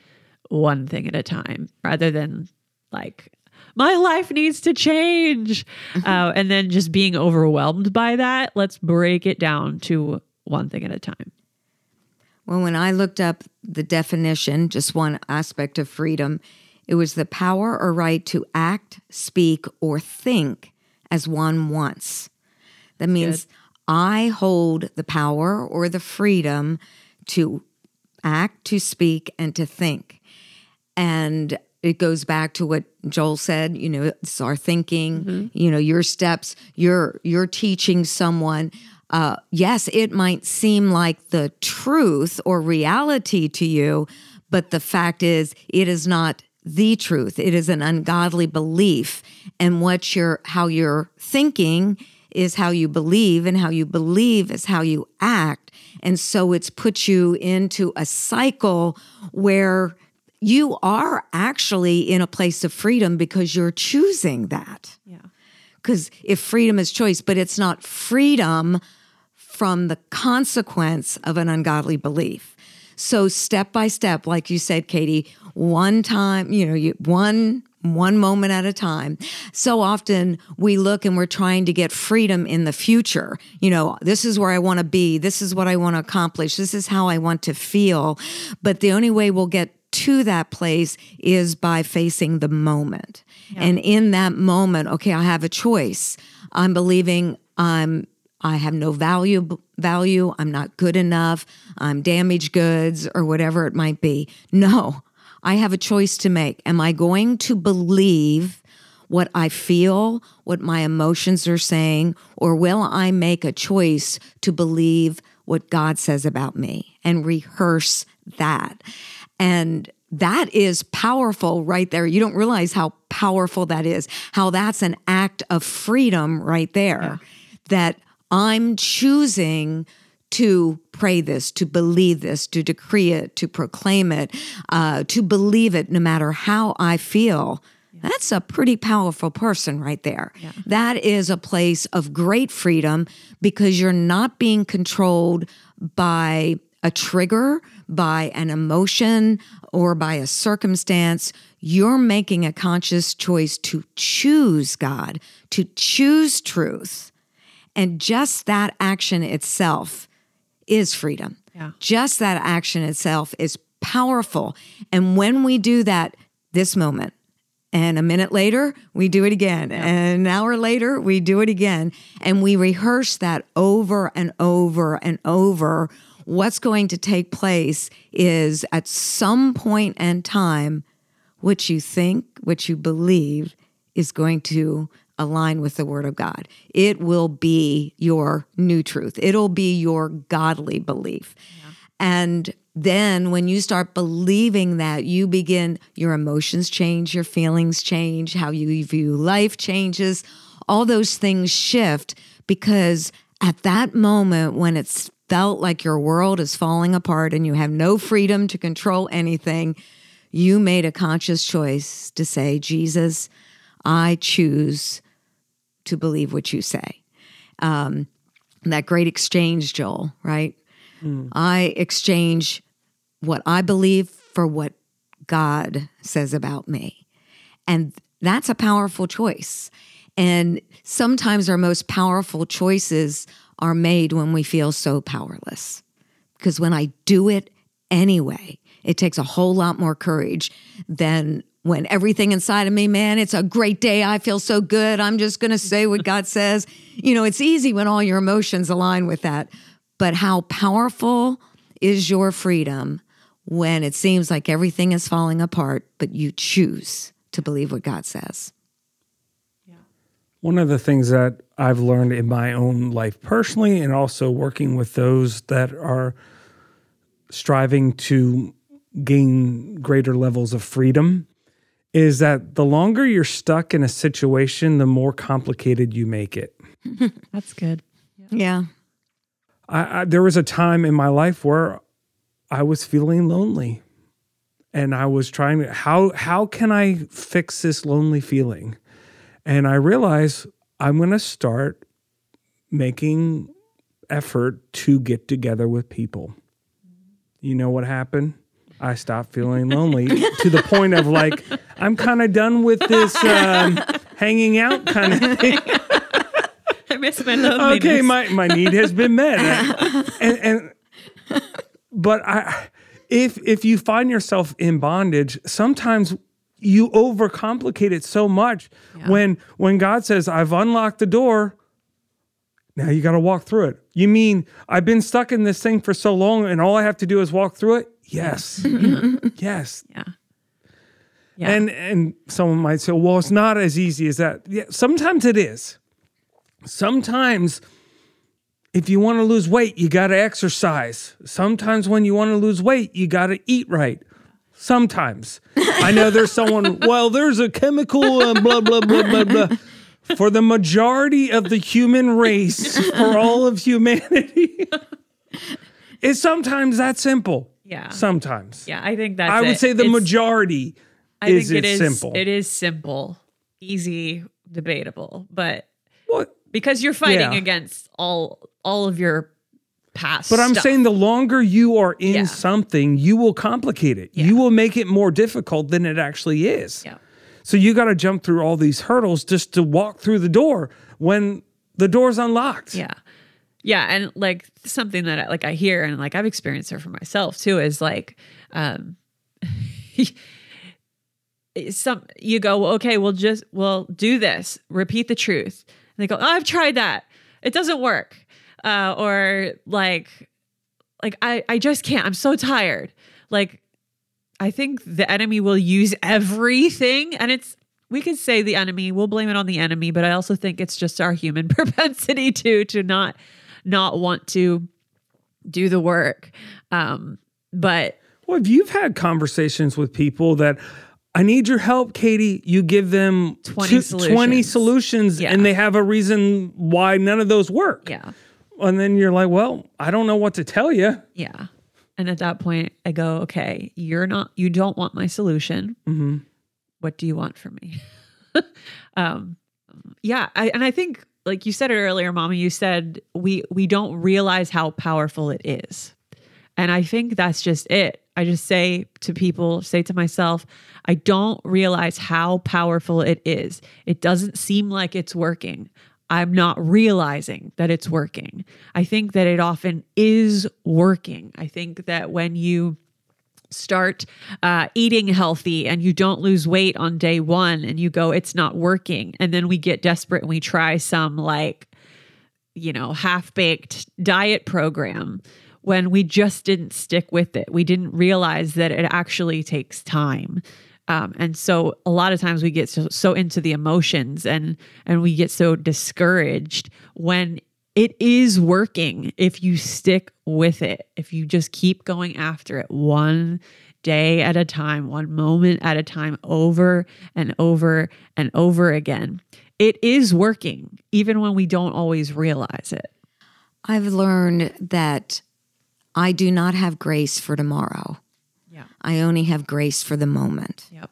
one thing at a time rather than like my life needs to change. Mm-hmm. Uh, and then just being overwhelmed by that, let's break it down to one thing at a time. Well, when I looked up the definition, just one aspect of freedom, it was the power or right to act, speak, or think as one wants. That means Good. I hold the power or the freedom to act, to speak, and to think. And it goes back to what Joel said, you know, it's our thinking, mm-hmm. you know, your steps, you're you're teaching someone uh, yes, it might seem like the truth or reality to you, but the fact is, it is not the truth. It is an ungodly belief, and what you're, how you're thinking is how you believe, and how you believe is how you act, and so it's put you into a cycle where you are actually in a place of freedom because you're choosing that. Yeah. Because if freedom is choice, but it's not freedom from the consequence of an ungodly belief. So step by step, like you said, Katie, one time, you know, you, one one moment at a time. So often we look and we're trying to get freedom in the future. You know, this is where I want to be. This is what I want to accomplish. This is how I want to feel. But the only way we'll get to that place is by facing the moment. Yeah. And in that moment, okay, I have a choice. I'm believing I'm I have no value value, I'm not good enough, I'm damaged goods or whatever it might be. No. I have a choice to make. Am I going to believe what I feel, what my emotions are saying, or will I make a choice to believe what God says about me and rehearse that? And that is powerful right there. You don't realize how powerful that is, how that's an act of freedom right there. Yeah. That I'm choosing to pray this, to believe this, to decree it, to proclaim it, uh, to believe it no matter how I feel. That's a pretty powerful person right there. Yeah. That is a place of great freedom because you're not being controlled by a trigger, by an emotion, or by a circumstance. You're making a conscious choice to choose God, to choose truth. And just that action itself is freedom. Yeah. Just that action itself is powerful. And when we do that this moment, and a minute later, we do it again. Yeah. And an hour later, we do it again. And we rehearse that over and over and over what's going to take place is at some point in time, what you think, what you believe is going to align with the word of God. It will be your new truth. It'll be your godly belief. Yeah. And then when you start believing that, you begin, your emotions change, your feelings change, how you view life changes, all those things shift because at that moment when it's felt like your world is falling apart and you have no freedom to control anything, you made a conscious choice to say, Jesus, I choose to believe what you say. Um, that great exchange, Joel, right? I exchange what I believe for what God says about me. And that's a powerful choice. And sometimes our most powerful choices are made when we feel so powerless. Because when I do it anyway, it takes a whole lot more courage than when everything inside of me, man, it's a great day. I feel so good. I'm just going to say what God says. You know, it's easy when all your emotions align with that. But how powerful is your freedom when it seems like everything is falling apart, but you choose to believe what God says? One of the things that I've learned in my own life personally, and also working with those that are striving to gain greater levels of freedom, is that the longer you're stuck in a situation, the more complicated you make it. That's good. Yeah. I, I, there was a time in my life where I was feeling lonely, and I was trying to how how can I fix this lonely feeling? And I realized I'm going to start making effort to get together with people. You know what happened? I stopped feeling lonely to the point of like I'm kind of done with this um, hanging out kind of thing. I miss my loneliness. okay, my, my need has been met. and, and but I if if you find yourself in bondage, sometimes you overcomplicate it so much when when God says, I've unlocked the door, now you gotta walk through it. You mean I've been stuck in this thing for so long and all I have to do is walk through it? Yes. yes. Yeah. Yeah. And and someone might say, well, it's not as easy as that. Yeah, sometimes it is. Sometimes if you want to lose weight, you got to exercise. Sometimes when you want to lose weight, you got to eat right. Sometimes. I know there's someone, well, there's a chemical and blah, blah, blah, blah, blah. For the majority of the human race, for all of humanity, it's sometimes that simple. Yeah. Sometimes. yeah, I think that's I would it. say the It's- majority I is think it it is simple. It is simple, easy, debatable, but What? because you're fighting Yeah. against all all of your past. But I'm stuff. saying the longer you are in Yeah. something, you will complicate it. Yeah. You will make it more difficult than it actually is. Yeah. So you got to jump through all these hurdles just to walk through the door when the door's unlocked. Yeah. Yeah. And like something that I, like I hear and like I've experienced it for myself too is like, um, some, you go, okay, we'll just, we'll do this, repeat the truth. And they go, oh, I've tried that. It doesn't work. Uh, or like, like I, I just can't. I'm so tired. Like, I think the enemy will use everything and it's, we could say the enemy, we'll blame it on the enemy, but I also think it's just our human propensity to to not not want to do the work. Um, but Well, if you've had conversations with people that I need your help, Katie, you give them 20 two- 20 solutions. solutions Yeah. and they have a reason why none of those work. yeah, And then you're like, well, I don't know what to tell you. yeah. And at that point, I go, okay, you're not, you don't want my solution. Mm-hmm. What do you want from me? um, yeah, I, and I think, like you said it earlier, Mama, you said we we don't realize how powerful it is, and I think that's just it. I just say to people, say to myself, I don't realize how powerful it is. It doesn't seem like it's working. I'm not realizing that it's working. I think that it often is working. I think that when you start uh, eating healthy and you don't lose weight on day one and you go, it's not working. And then we get desperate and we try some like, you know, half baked diet program when we just didn't stick with it. We didn't realize that it actually takes time. Um, and so a lot of times we get so, so into the emotions and and we get so discouraged when it is working if you stick with it if you just keep going after it one day at a time one moment at a time over and over and over again it is working even when we don't always realize it I've learned that I do not have grace for tomorrow. I only have grace for the moment. Yep.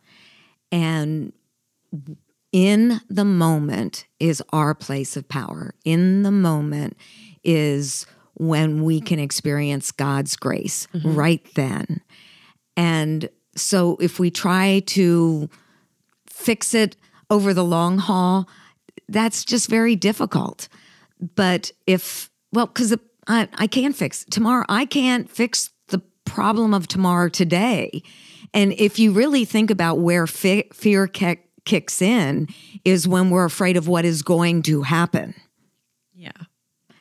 And in the moment is our place of power. In the moment is when we can experience God's grace mm-hmm. right then. And so if we try to fix it over the long haul, that's just very difficult. But if, well, because I, I can fix tomorrow, I can't fix problem of tomorrow today. And if you really think about where fe- fear kick, kicks in, is when we're afraid of what is going to happen Yeah.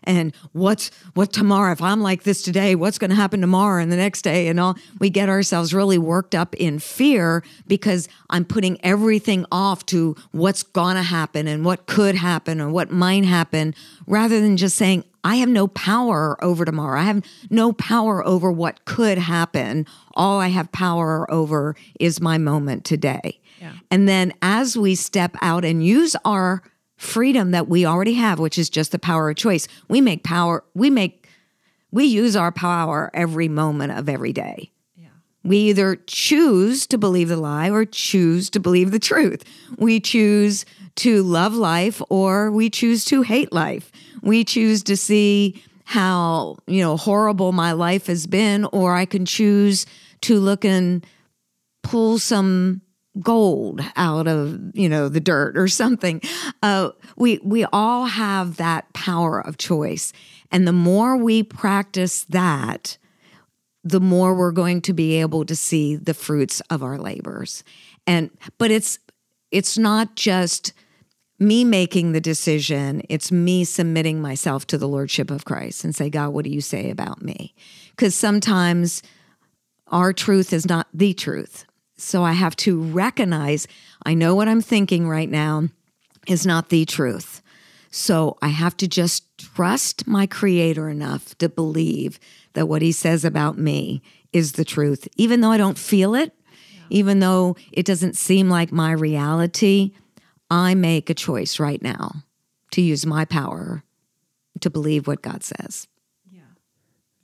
and what's what tomorrow if i'm like this today what's going to happen tomorrow and the next day and all we get ourselves really worked up in fear because i'm putting everything off to what's going to happen and what could happen or what might happen rather than just saying i have no power over tomorrow i have no power over what could happen all i have power over is my moment today Yeah. and then as we step out and use our freedom that we already have, which is just the power of choice, we make power, we make, we use our power every moment of every day. Yeah. We either choose to believe the lie or choose to believe the truth. We choose to love life or we choose to hate life. We choose to see how, you know, horrible my life has been, or I can choose to look and pull some gold out of you know the dirt or something. Uh, we we all have that power of choice. And the more we practice that the more we're going to be able to see the fruits of our labors. And but it's it's not just me making the decision it's me submitting myself to the lordship of christ and say god what do you say about me because sometimes our truth is not the truth so I have to recognize I know what I'm thinking right now is not the truth. So I have to just trust my creator enough to believe that what he says about me is the truth, even though I don't feel it, even though it doesn't seem like my reality. I make a choice right now to use my power to believe what God says. Yeah,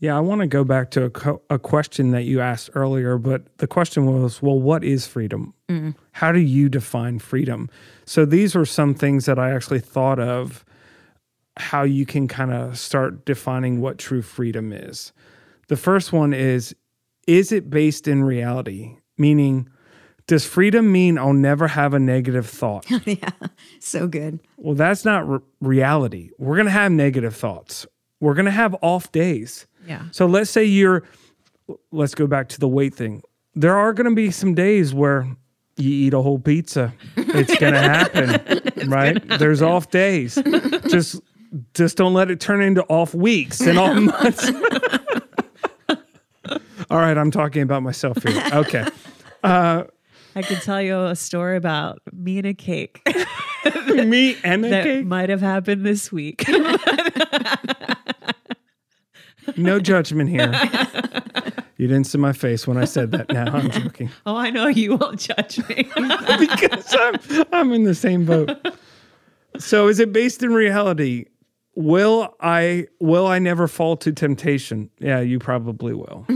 yeah I want to go back to a, co- a question that you asked earlier, but the question was, well, what is freedom? Mm. How do you define freedom? So these are some things that I actually thought of how you can kind of start defining what true freedom is. The first one is is it based in reality? Meaning, does freedom mean I'll never have a negative thought? yeah, so good. Well, that's not re- reality. We're going to have negative thoughts. We're going to have off days. Yeah. So let's say you're, let's go back to the weight thing. There are going to be some days where you eat a whole pizza. It's going to happen, right? There's off days. Just, just don't let it turn into off weeks and off months. All right, I'm talking about myself here. Okay. Uh, I could tell you a story about me and a cake Me and a that cake. might have happened this week. No judgment here. You didn't see my face when I said that. Now I'm joking. oh, I know you won't judge me. because I'm I'm in the same boat. So is it based in reality? Will I will I never fall to temptation? Yeah, you probably will.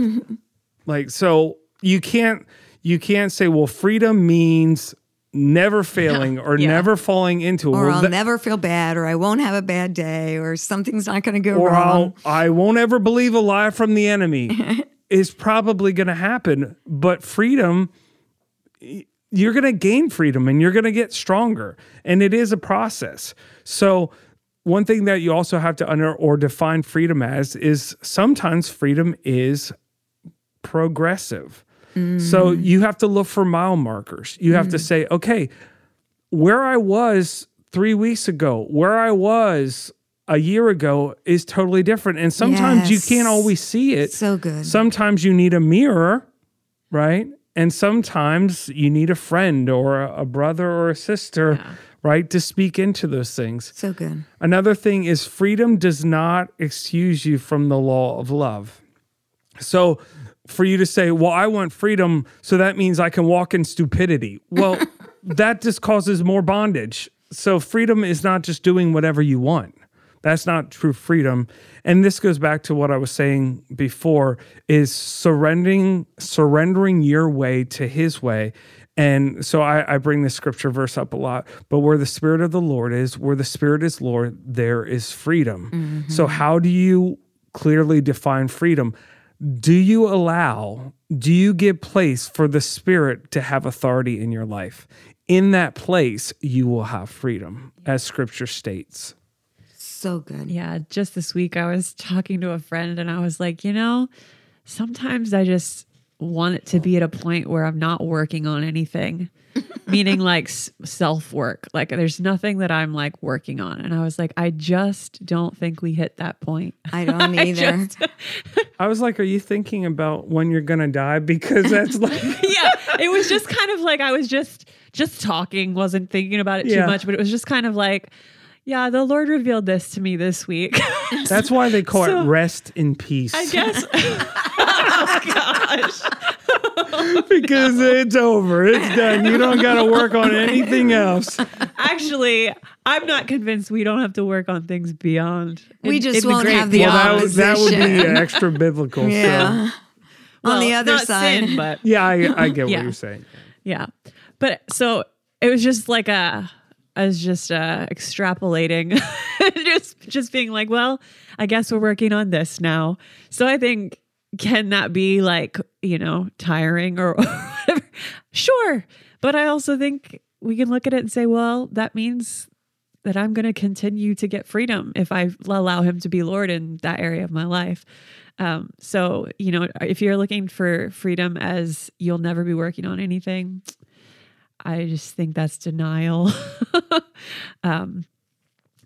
like so you can't you can't say well freedom means never failing or Yeah. never falling into it. Or Well, I'll that- never feel bad, or I won't have a bad day, or something's not going to go or wrong. I'll, I won't ever believe a lie from the enemy is probably going to happen. But freedom, you're going to gain freedom and you're going to get stronger. And it is a process. So, one thing that you also have to under or define freedom as is sometimes freedom is progressive. So you have to look for mile markers. You have to mm. say, okay, where I was three weeks ago, where I was a year ago is totally different. And sometimes you can't always see it. So good. Sometimes you need a mirror, right? And sometimes you need a friend or a, brother or a sister, right, to speak into those things. so good. Another thing is freedom does not excuse you from the law of love. So for you to say, well, I want freedom, so that means I can walk in stupidity. Well, that just causes more bondage. So freedom is not just doing whatever you want, That's not true freedom. And this goes back to what I was saying before is surrendering surrendering your way to his way. And so I, I bring this scripture verse up a lot. But where the spirit of the Lord is, where the spirit is Lord, there is freedom. Mm-hmm. So how do you clearly define freedom? Do you allow, do you give place for the spirit to have authority in your life? In that place, you will have freedom, as scripture states. So good. Yeah, just this week I was talking to a friend and I was like, you know, sometimes I just want it to be at a point where I'm not working on anything, meaning like self work. Like there's nothing that I'm like working on. And I was like, I just don't think we hit that point. I don't I either. just- I was like, Are you thinking about when you're going to die? Because that's like, yeah, it was just kind of like I was just just talking, wasn't thinking about it too much, but it was just kind of like, yeah, the Lord revealed this to me this week. that's why they call So- it rest in peace. I guess. oh gosh. because it's over. It's done. You don't got to work on anything else. Actually, I'm not convinced we don't have to work on things beyond. We in- just in won't great have the beyond. Well, that, would- that would be extra biblical. Yeah. So, On the other not side. sin, but yeah, I, I get Yeah. what you're saying. yeah. But so it was just like a I was just uh extrapolating just just being like, well, I guess we're working on this now. So I think can that be like, you know, tiring or whatever? Sure. But I also think we can look at it and say, well, that means that I'm going to continue to get freedom if I allow him to be Lord in that area of my life. Um, so, you know, if you're looking for freedom as you'll never be working on anything, I just think that's denial. um,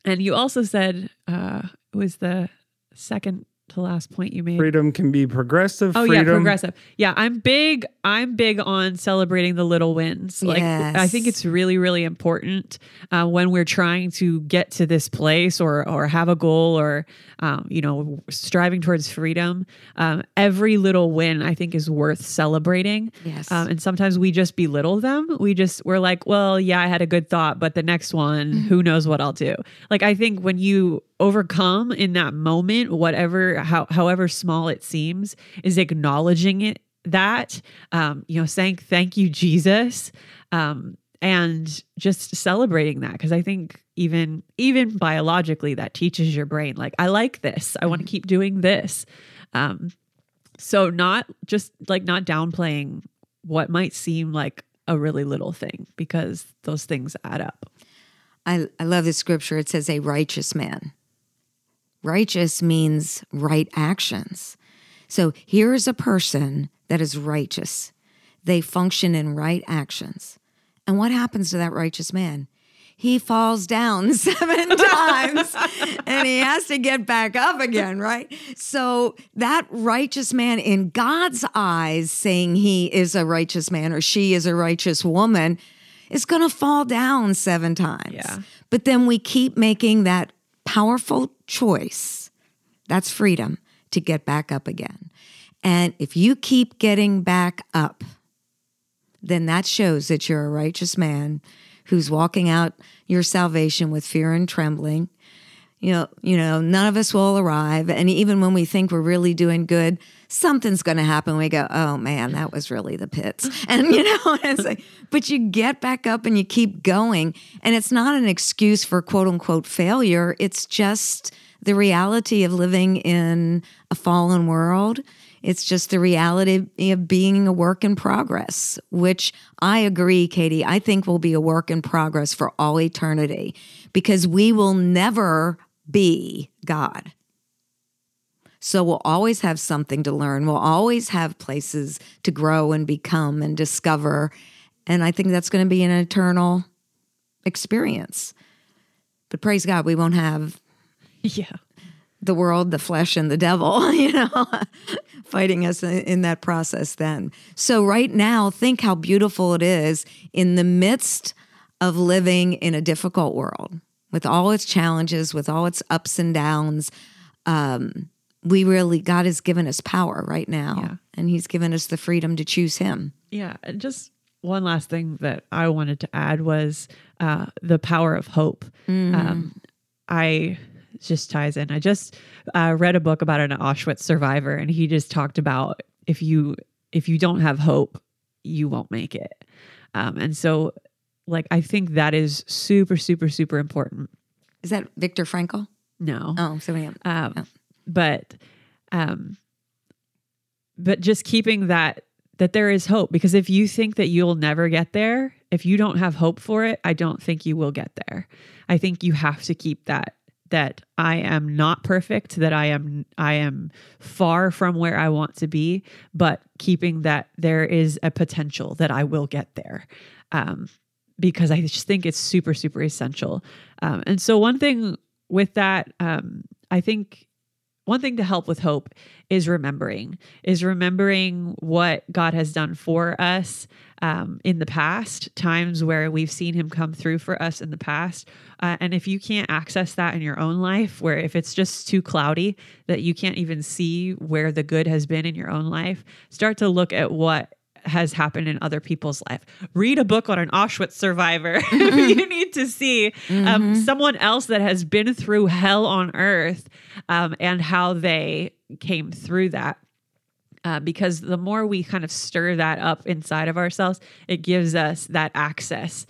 and you also said uh, it was the second to last point you made. Freedom can be progressive. Oh freedom. yeah, progressive. Yeah, I'm big. I'm big on celebrating the little wins. Like I think it's really, really important uh, when we're trying to get to this place or or have a goal or um, you know striving towards freedom. Um, every little win I think is worth celebrating. Yes. Um, and sometimes we just belittle them. We just we're like, well, yeah, I had a good thought, but the next one, who knows what I'll do. Like I think when you overcome in that moment, whatever how however small it seems, is acknowledging it that um, you know, saying thank you, Jesus. Um, and just celebrating that because I think even even biologically that teaches your brain like I like this I want to keep doing this um, so not just like not downplaying what might seem like a really little thing because those things add up. I, I love this scripture. It says, a righteous man. Righteous means right actions. So here's a person that is righteous. They function in right actions. And what happens to that righteous man? He falls down seven times and he has to get back up again, right? So, that righteous man, in God's eyes, saying he is a righteous man or she is a righteous woman, is going to fall down seven times. Yeah. But then we keep making that powerful choice. That's freedom to get back up again. And if you keep getting back up, then that shows that you're a righteous man who's walking out your salvation with fear and trembling. You know, you know, none of us will arrive. And even when we think we're really doing good, something's going to happen. We go, oh man, that was really the pits. And, you know, like, but you get back up and you keep going. And it's not an excuse for quote unquote failure. It's just the reality of living in a fallen world. It's just the reality of being a work in progress, which I agree, Katie. I think will be a work in progress for all eternity because we will never be God. So we'll always have something to learn. We'll always have places to grow and become and discover. And I think that's going to be an eternal experience. But praise God, we won't have Yeah. the world, the flesh, and the devil, you know, fighting us in, in that process then. So, right now, think how beautiful it is in the midst of living in a difficult world with all its challenges, with all its ups and downs. Um, we really, God has given us power right now, Yeah. and He's given us the freedom to choose Him. Yeah. And just one last thing that I wanted to add was uh, the power of hope. Um, I just ties in. I just uh, read a book about an Auschwitz survivor, and he just talked about if you if you don't have hope, you won't make it. Um, and so, like, I think that is super, super, super important. Is that Viktor Frankl? No, Oh, so yeah. um, Yeah. but um, but just keeping that that there is hope because if you think that you'll never get there if you don't have hope for it i don't think you will get there i think you have to keep that that i am not perfect that i am i am far from where i want to be but keeping that there is a potential that i will get there um, because i just think it's super super essential. Um, and so one thing with that um, i think one thing to help with hope is remembering is remembering what god has done for us um, in the past times where we've seen him come through for us in the past. Uh, and if you can't access that in your own life where if it's just too cloudy that you can't even see where the good has been in your own life start to look at what has happened in other people's life. Read a book on an Auschwitz survivor. you need to see um, someone else that has been through hell on earth um, and how they came through that. Uh, because the more we kind of stir that up inside of ourselves, it gives us that access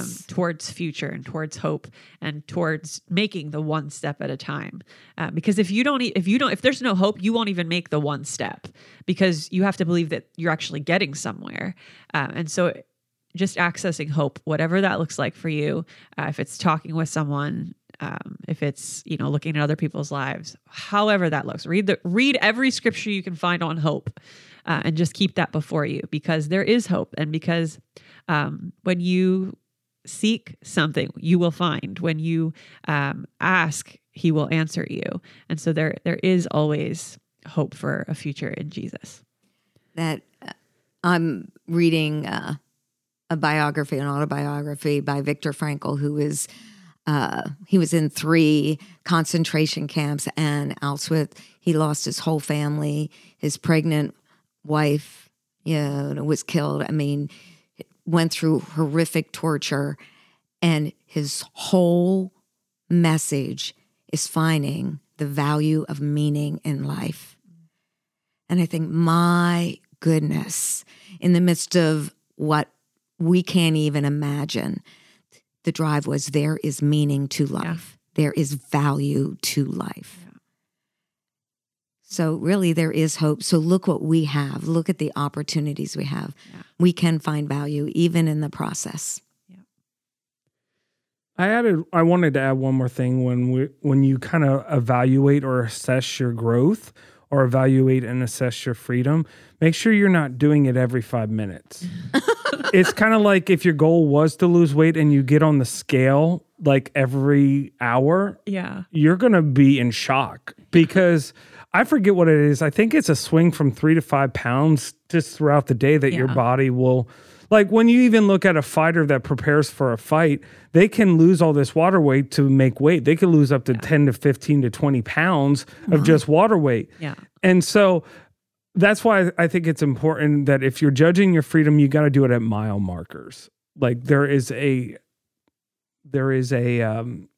um, towards future and towards hope and towards making the one step at a time. Uh, because if you don't, if you don't, if there's no hope, you won't even make the one step because you have to believe that you're actually getting somewhere. Um, and so, just accessing hope, whatever that looks like for you, uh, if it's talking with someone, um, if it's you know looking at other people's lives, however that looks, read the read every scripture you can find on hope, uh, and just keep that before you because there is hope, and because um, when you seek something, you will find. When you um, ask, He will answer you, and so there there is always hope for a future in Jesus. that uh, I'm reading uh, a biography, an autobiography by Viktor Frankl, who is uh, he was in three concentration camps and Auschwitz. He lost his whole family. His pregnant wife, you know, was killed. I mean, went through horrific torture, and his whole message is finding the value of meaning in life. And I think, my goodness, in the midst of what we can't even imagine, the drive was there is meaning to life, there is value to life. So, really, there is hope. So, look what we have. Look at the opportunities we have. Yeah. We can find value even in the process. I added. I wanted to add one more thing when we when you kind of evaluate or assess your growth or evaluate and assess your freedom. Make sure you're not doing it every five minutes. it's kind of like if your goal was to lose weight and you get on the scale like every hour, Yeah. you're going to be in shock because I forget what it is. I think it's a swing from three to five pounds just throughout the day that your body will. Like when you even look at a fighter that prepares for a fight, they can lose all this water weight to make weight. They can lose up to 10 to 15 to 20 pounds of just water weight. Yeah. And so that's why I think it's important that if you're judging your freedom, you got to do it at mile markers. Like there is a there is a um,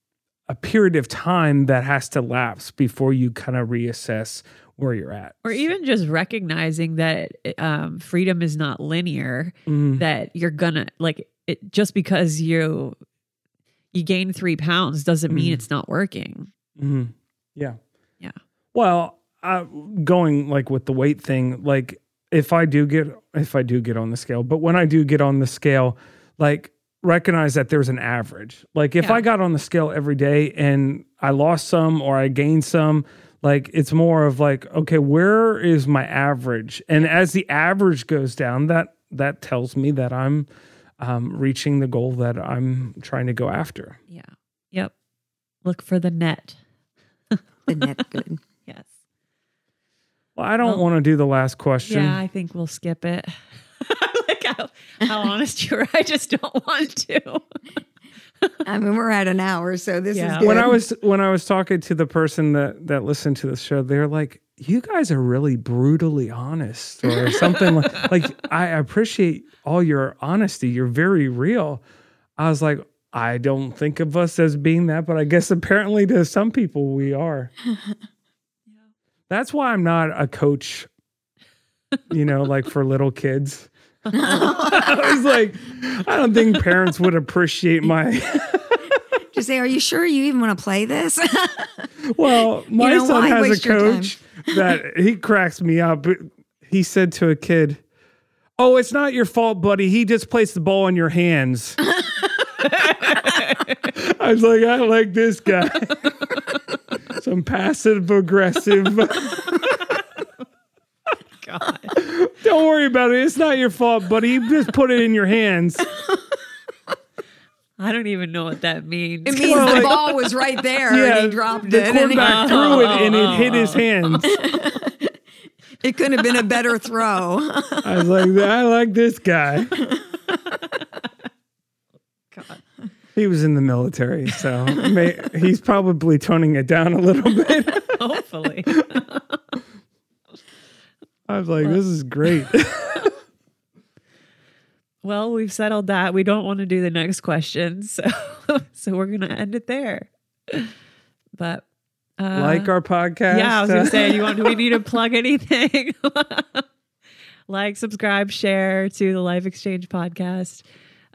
a period of time that has to lapse before you kind of reassess where you're at. Or even just recognizing that um, freedom is not linear. Mm, That you're gonna like it just because you you gain three pounds doesn't mean Mhm. it's not working. mhm. Yeah. Yeah. Well, uh, going like with the weight thing, like if I do get if I do get on the scale, but when I do get on the scale, like recognize that there's an average. Like if Yeah. I got on the scale every day and I lost some or I gained some, like it's more of like okay, where is my average? And as the average goes down, that that tells me that I'm um, reaching the goal that I'm trying to go after. Yeah. Yep. Look for the net. The net good. Yes. Well, I don't Well, want to do the last question. Yeah, I think we'll skip it. I like how, how honest you are. I just don't want to. I mean, we're at an hour, so this Yeah. is good. when I was when I was talking to the person that that listened to the show, they're like, "You guys are really brutally honest," or something like. Like I appreciate all your honesty. You're very real. I was like, I don't think of us as being that, but I guess apparently to some people we are. That's why I'm not a coach, you know, like for little kids. I was like, I don't think parents would appreciate my. Just say, are you sure you even want to play this? Well, my know, son why has a waste coach that he cracks me up. He said to a kid, Oh, it's not your fault, buddy. He just placed the ball in your hands. I was like, I like this guy. Some passive aggressive. God. Don't worry about it. It's not your fault, buddy. He just put it in your hands. I don't even know what that means. It means Well, the like- ball was right there Yeah, and he dropped the it. And he- quarterback threw it and it hit his oh. hands. it couldn't have been a better throw. I was like, I like this guy. God. He was in the military, so may, he's probably toning it down a little bit. Hopefully. I was like, this is great. well, we've settled that. We don't want to do the next question. So so we're gonna end it there. But uh, like our podcast. Yeah, I was uh, gonna say, you want do we need to plug anything? like, subscribe, share to the Life Exchange podcast.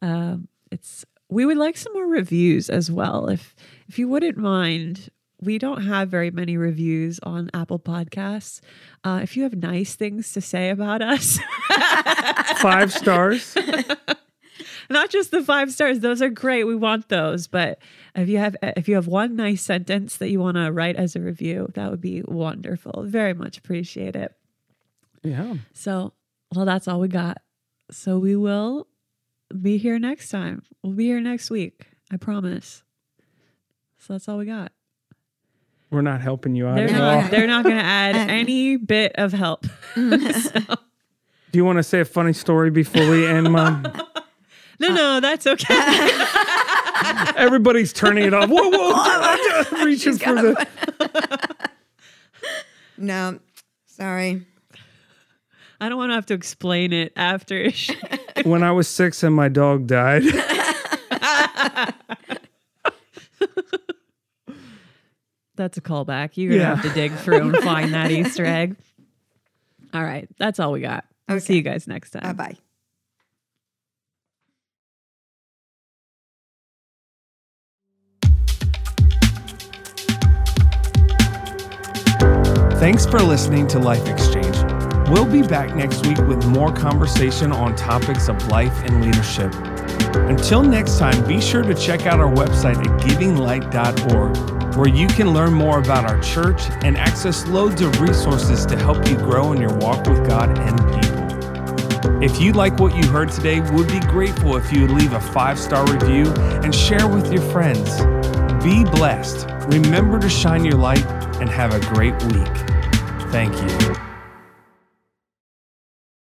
Um, it's we would like some more reviews as well. If if you wouldn't mind, we don't have very many reviews on Apple Podcasts. Uh, if you have nice things to say about us, five stars. not just the five stars; those are great. We want those. But if you have if you have one nice sentence that you want to write as a review, that would be wonderful. Very much appreciate it. Yeah. So, well, that's all we got. So we will be here next time. We'll be here next week. I promise. So that's all we got. We're not helping you out They're at not, all. they're not going to add any bit of help. So- Do you want to say a funny story before we end, Mom? no, no, that's okay. Everybody's turning it off. Whoa, whoa. I'm just Reaching for got the. no, sorry. I don't want to have to explain it after. When I was six and my dog died. That's a callback. You're going to Yeah. have to dig through and find that Easter egg. All right. That's all we got. I'll see you guys next time. Bye bye. Thanks for listening to Life Exchange. We'll be back next week with more conversation on topics of life and leadership. Until next time, be sure to check out our website at givinglight.org, where you can learn more about our church and access loads of resources to help you grow in your walk with God and people. If you like what you heard today, we'd be grateful if you would leave a five star review and share with your friends. Be blessed. Remember to shine your light and have a great week. Thank you.